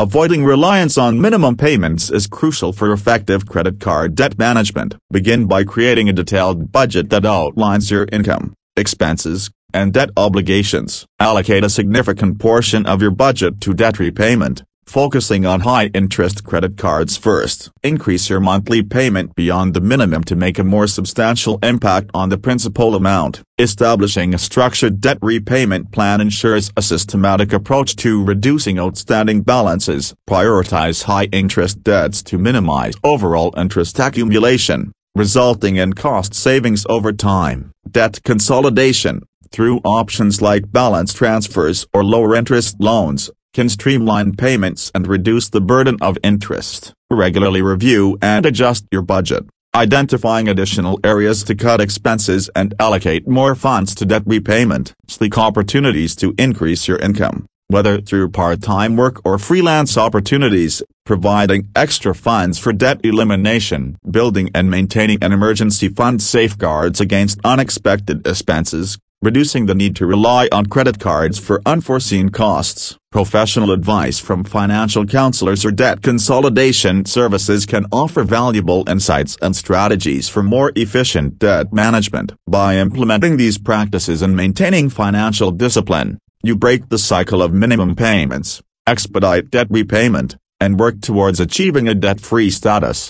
Avoiding reliance on minimum payments is crucial for effective credit card debt management. Begin by creating a detailed budget that outlines your income, expenses, and debt obligations. Allocate a significant portion of your budget to debt repayment, focusing on high-interest credit cards first. Increase your monthly payment beyond the minimum to make a more substantial impact on the principal amount. Establishing a structured debt repayment plan ensures a systematic approach to reducing outstanding balances. Prioritize high-interest debts to minimize overall interest accumulation, resulting in cost savings over time. Debt consolidation, through options like balance transfers or lower-interest loans, can streamline payments and reduce the burden of interest. Regularly review and adjust your budget, identifying additional areas to cut expenses and allocate more funds to debt repayment. Seek opportunities to increase your income, whether through part-time work or freelance opportunities, providing extra funds for debt elimination. Building and maintaining an emergency fund safeguards against unexpected expenses, reducing the need to rely on credit cards for unforeseen costs. Professional advice from financial counselors or debt consolidation services can offer valuable insights and strategies for more efficient debt management. By implementing these practices and maintaining financial discipline, you break the cycle of minimum payments, expedite debt repayment, and work towards achieving a debt-free status.